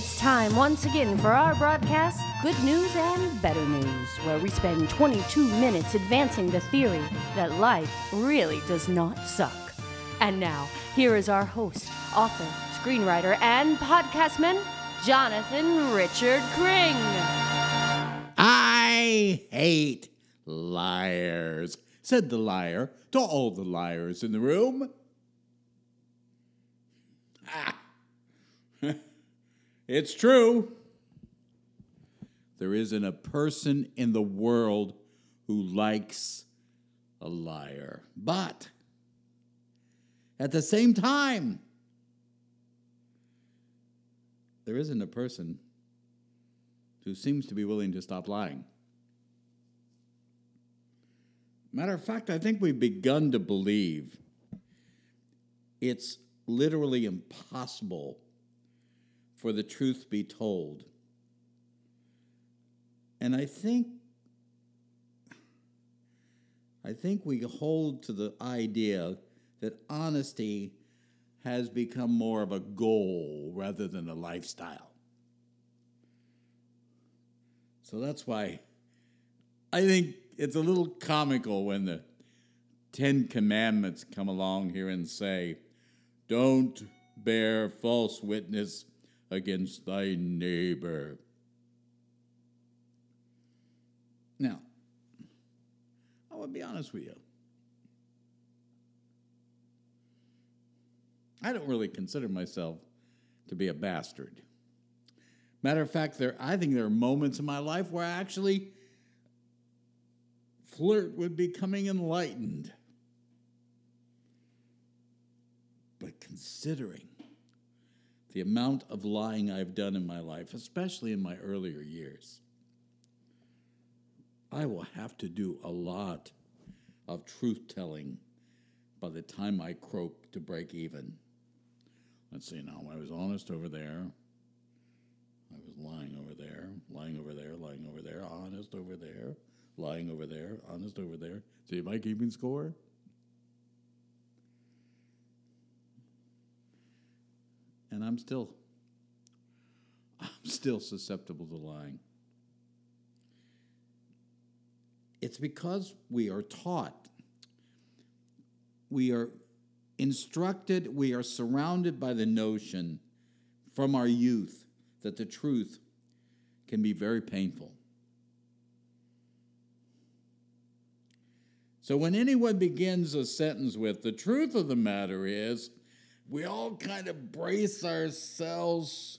It's time once again for our broadcast, Good News and Better News, where we spend 22 minutes advancing the theory that life really does not suck. And now, here is our host, author, screenwriter, and podcastman, Jonathan Richard Cring. I hate liars, said the liar to all the liars in the room. Ah. it's true. There isn't a person in the world who likes a liar. But at the same time, there isn't a person who seems to be willing to stop lying. Matter of fact, I think we've begun to believe it's literally impossible for the truth be told. And I think I think we hold to the idea that honesty has become more of a goal rather than a lifestyle. So that's why I think it's a little comical when the Ten Commandments come along here and say, Don't bear false witness against thy neighbor. Now, I will be honest with you. I don't really consider myself to be a bastard. Matter of fact, there I think there are moments in my life where I actually flirt with becoming enlightened. But considering the amount of lying I've done in my life, especially in my earlier years, I will have to do a lot of truth telling by the time I croak to break even. Let's see now, I was honest over there. I was lying over there, lying over there, lying over there, honest over there, lying over there, honest over there. See, am I keeping score? And I'm still, I'm still susceptible to lying. It's because we are taught, we are instructed, we are surrounded by the notion from our youth that the truth can be very painful. So when anyone begins a sentence with, the truth of the matter is, we all kind of brace ourselves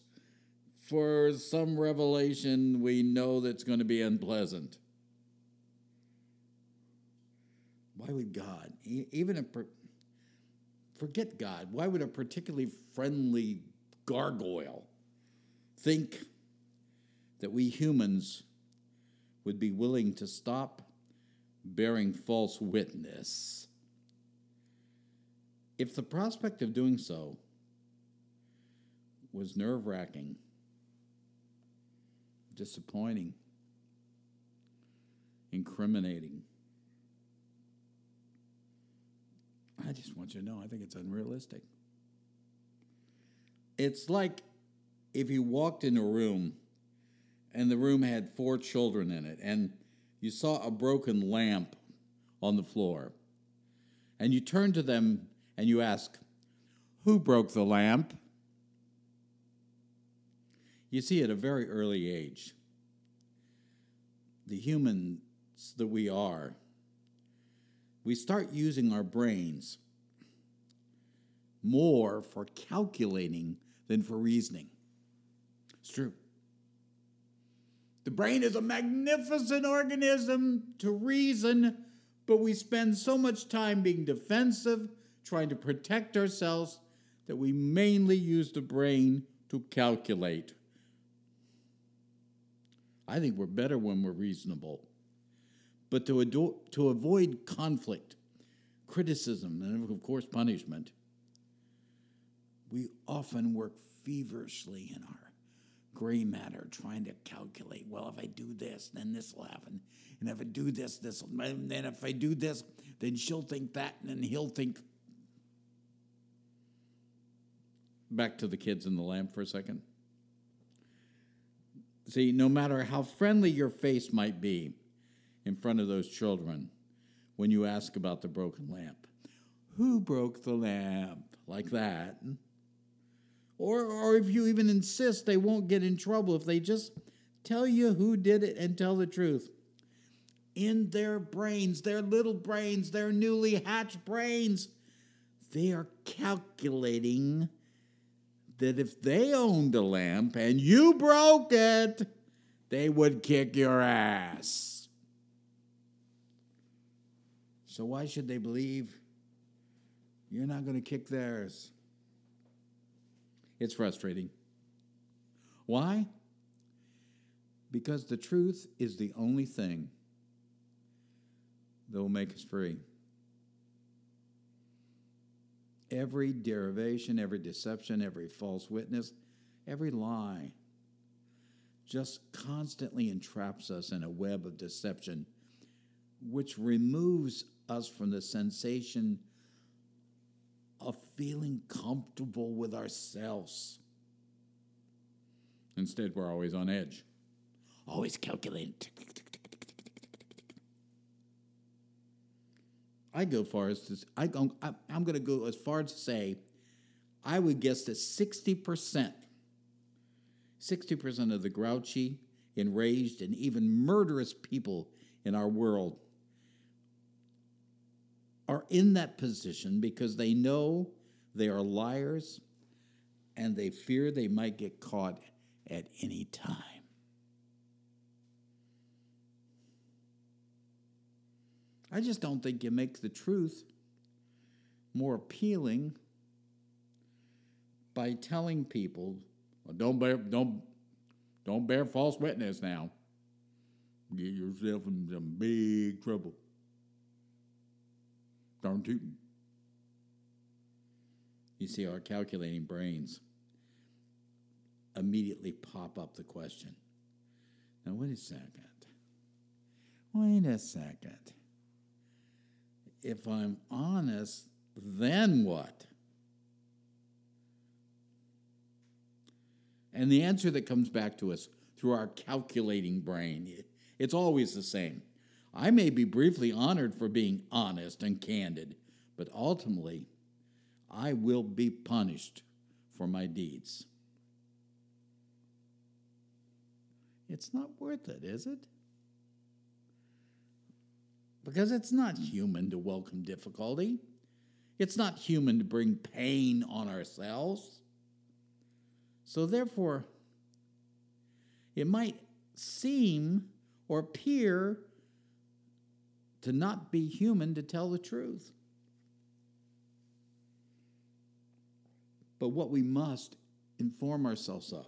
for some revelation we know that's going to be unpleasant. Why would God, even a, forget God, why would a particularly friendly gargoyle think that we humans would be willing to stop bearing false witness if the prospect of doing so was nerve wracking, disappointing, incriminating, I just want you to know I think it's unrealistic. It's like if you walked in a room and the room had four children in it and you saw a broken lamp on the floor and you turned to them and you ask, Who broke the lamp? You see, at a very early age, the humans that we are, we start using our brains more for calculating than for reasoning. It's true. The brain is a magnificent organism to reason, but we spend so much time being defensive, trying to protect ourselves, that we mainly use the brain to calculate. I think we're better when we're reasonable. But to, ado- to avoid conflict, criticism, and of course punishment, we often work feverishly in our gray matter trying to calculate well if i do this then this will happen and if i do this this will and then if i do this then she'll think that and then he'll think back to the kids in the lamp for a second See, no matter how friendly your face might be in front of those children when you ask about the broken lamp, who broke the lamp? Like that. Or, or if you even insist, they won't get in trouble if they just tell you who did it and tell the truth. In their brains, their little brains, their newly hatched brains, they are calculating that if they owned a lamp and you broke it, they would kick your ass. So, why should they believe you're not going to kick theirs? It's frustrating. Why? Because the truth is the only thing that will make us free. Every derivation, every deception, every false witness, every lie just constantly entraps us in a web of deception, which removes us from the sensation of feeling comfortable with ourselves. Instead, we're always on edge, always calculating. I go far as to I go, I'm going to go as far as to say I would guess that 60%, 60% of the grouchy, enraged, and even murderous people in our world are in that position because they know they are liars and they fear they might get caught at any time. I just don't think you make the truth more appealing by telling people, well, don't bear, don't, don't bear false witness now. Get yourself in some big trouble. Darn tootin'. You see, our calculating brains immediately pop up the question. Now, wait a second. Wait a second if I'm honest, then what? And the answer that comes back to us through our calculating brain, it's always the same. I may be briefly honored for being honest and candid, but ultimately, I will be punished for my deeds. It's not worth it, is it? Because it's not human to welcome difficulty. It's not human to bring pain on ourselves. So, therefore, it might seem or appear to not be human to tell the truth. But what we must inform ourselves of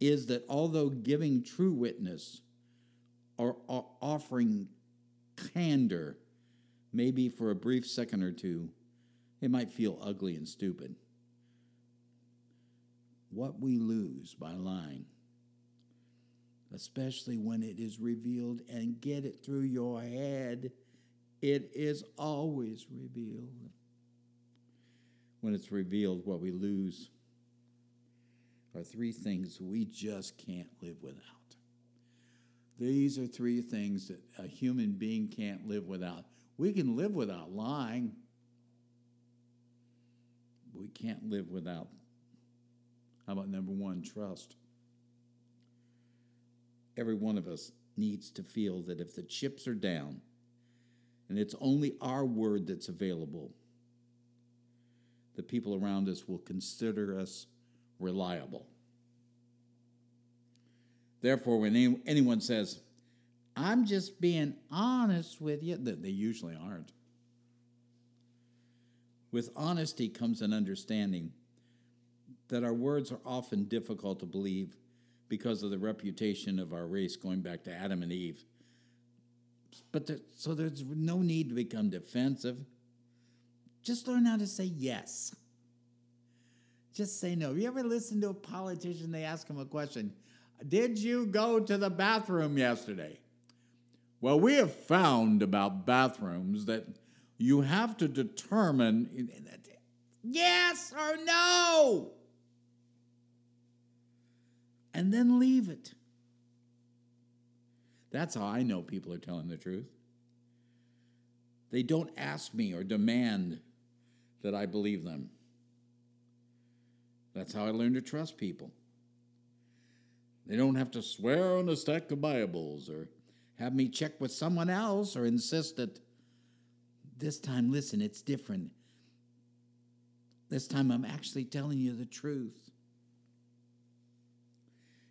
is that although giving true witness offering candor, maybe for a brief second or two, it might feel ugly and stupid. What we lose by lying, especially when it is revealed and get it through your head, it is always revealed. When it's revealed, what we lose are three things we just can't live without. These are three things that a human being can't live without. We can live without lying. We can't live without. How about number one, trust? Every one of us needs to feel that if the chips are down and it's only our word that's available, the people around us will consider us reliable. Therefore, when anyone says, I'm just being honest with you, that they usually aren't. With honesty comes an understanding that our words are often difficult to believe because of the reputation of our race going back to Adam and Eve. But there, so there's no need to become defensive. Just learn how to say yes. Just say no. Have you ever listened to a politician? They ask him a question. Did you go to the bathroom yesterday? Well, we have found about bathrooms that you have to determine yes or no. and then leave it. That's how I know people are telling the truth. They don't ask me or demand that I believe them. That's how I learned to trust people. They don't have to swear on a stack of Bibles or have me check with someone else or insist that this time, listen, it's different. This time I'm actually telling you the truth.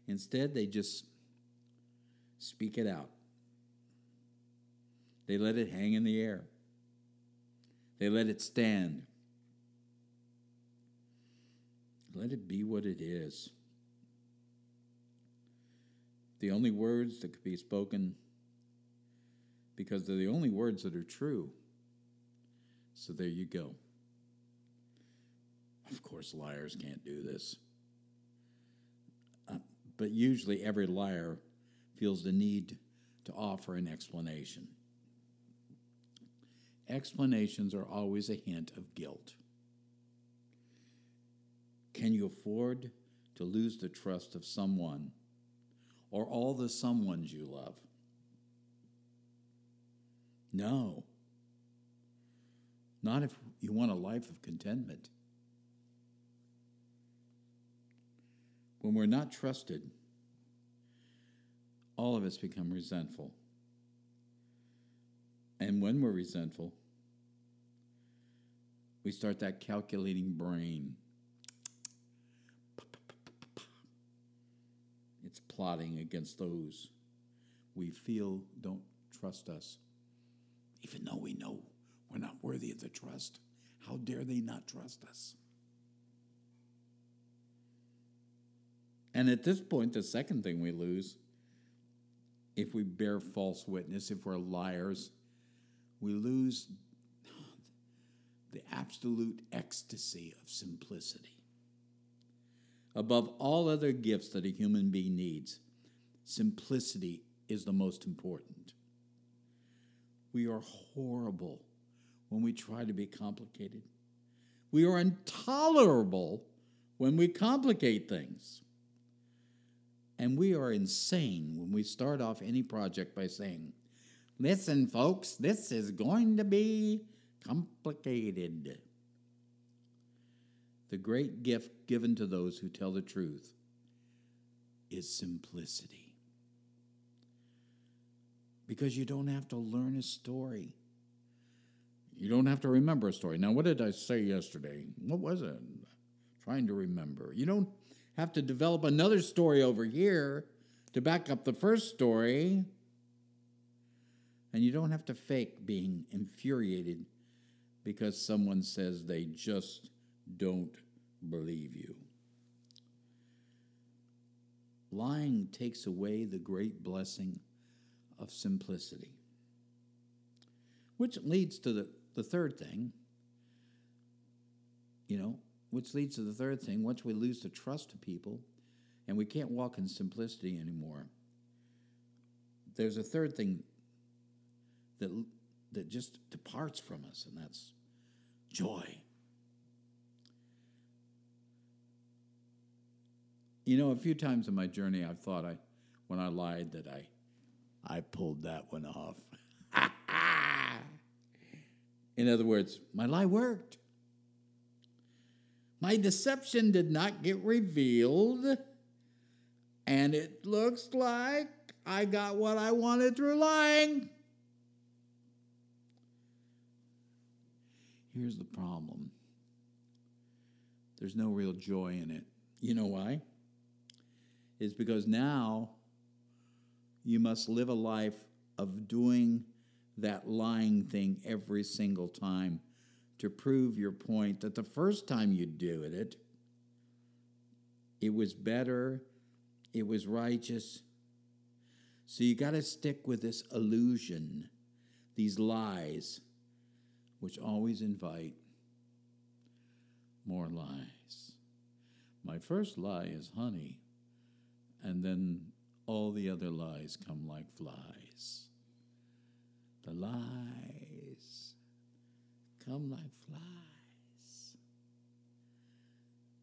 Instead, they just speak it out. They let it hang in the air. They let it stand. Let it be what it is. The only words that could be spoken because they're the only words that are true. So there you go. Of course, liars can't do this. Uh, but usually, every liar feels the need to offer an explanation. Explanations are always a hint of guilt. Can you afford to lose the trust of someone or all the someones you love? No. Not if you want a life of contentment. When we're not trusted, all of us become resentful. And when we're resentful, we start that calculating brain. Plotting against those we feel don't trust us, even though we know we're not worthy of the trust. How dare they not trust us? And at this point, the second thing we lose, if we bear false witness, if we're liars, we lose the absolute ecstasy of simplicity. Above all other gifts that a human being needs, simplicity is the most important. We are horrible when we try to be complicated. We are intolerable when we complicate things. And we are insane when we start off any project by saying, Listen, folks, this is going to be complicated. The great gift given to those who tell the truth is simplicity. Because you don't have to learn a story. You don't have to remember a story. Now, what did I say yesterday? What was it? trying to remember. You don't have to develop another story over here to back up the first story. And you don't have to fake being infuriated because someone says they just don't believe you. Lying takes away the great blessing of simplicity. Which leads to the, the third thing, you know, which leads to the third thing. Once we lose the trust of people and we can't walk in simplicity anymore, there's a third thing that, that just departs from us, and that's joy. You know, a few times in my journey, I've thought I, when I lied, that I, I pulled that one off. in other words, my lie worked. My deception did not get revealed, and it looks like I got what I wanted through lying. Here's the problem there's no real joy in it. You know why? It's because now you must live a life of doing that lying thing every single time to prove your point that the first time you do it, it was better, it was righteous. So you got to stick with this illusion, these lies, which always invite more lies. My first lie is honey, and then all the other lies come like flies. The lies come like flies.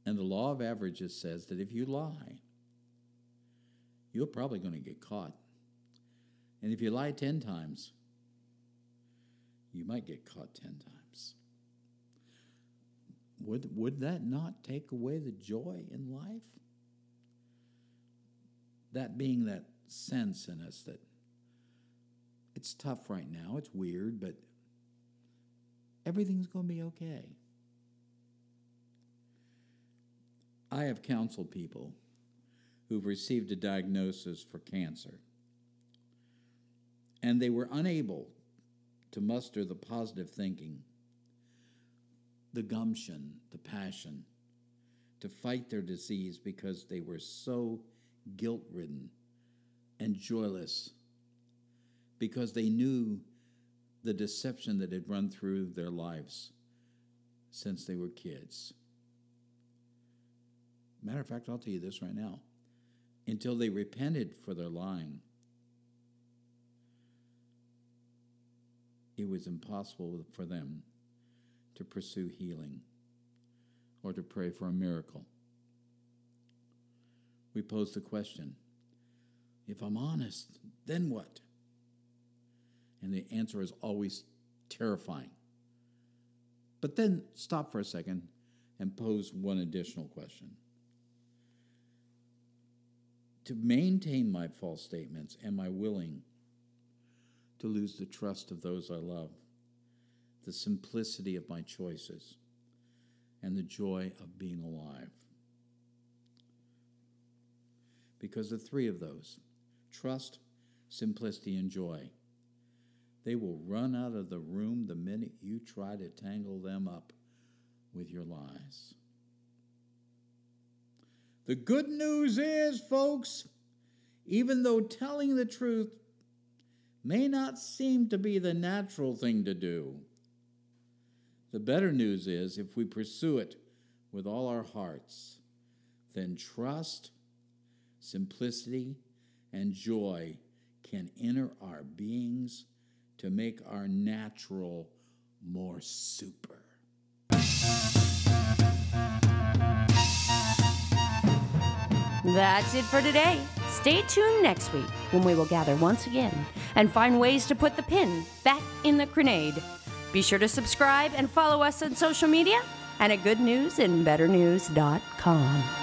And the law of averages says that if you lie, you're probably going to get caught. And if you lie 10 times, you might get caught 10 times. Would, would that not take away the joy in life? That being that sense in us that it's tough right now, it's weird, but everything's going to be okay. I have counseled people who've received a diagnosis for cancer, and they were unable to muster the positive thinking, the gumption, the passion to fight their disease because they were so guilt ridden and joyless because they knew the deception that had run through their lives since they were kids. Matter of fact, I'll tell you this right now. Until they repented for their lying, it was impossible for them to pursue healing or to pray for a miracle. We pose the question if I'm honest, then what? And the answer is always terrifying. But then stop for a second and pose one additional question. To maintain my false statements, am I willing to lose the trust of those I love, the simplicity of my choices, and the joy of being alive? Because the three of those trust, simplicity, and joy they will run out of the room the minute you try to tangle them up with your lies. The good news is, folks, even though telling the truth may not seem to be the natural thing to do, the better news is if we pursue it with all our hearts, then trust, simplicity, and joy can enter our beings to make our natural more super. That's it for today. Stay tuned next week when we will gather once again and find ways to put the pin back in the grenade. Be sure to subscribe and follow us on social media and at goodnewsandbetternews.com.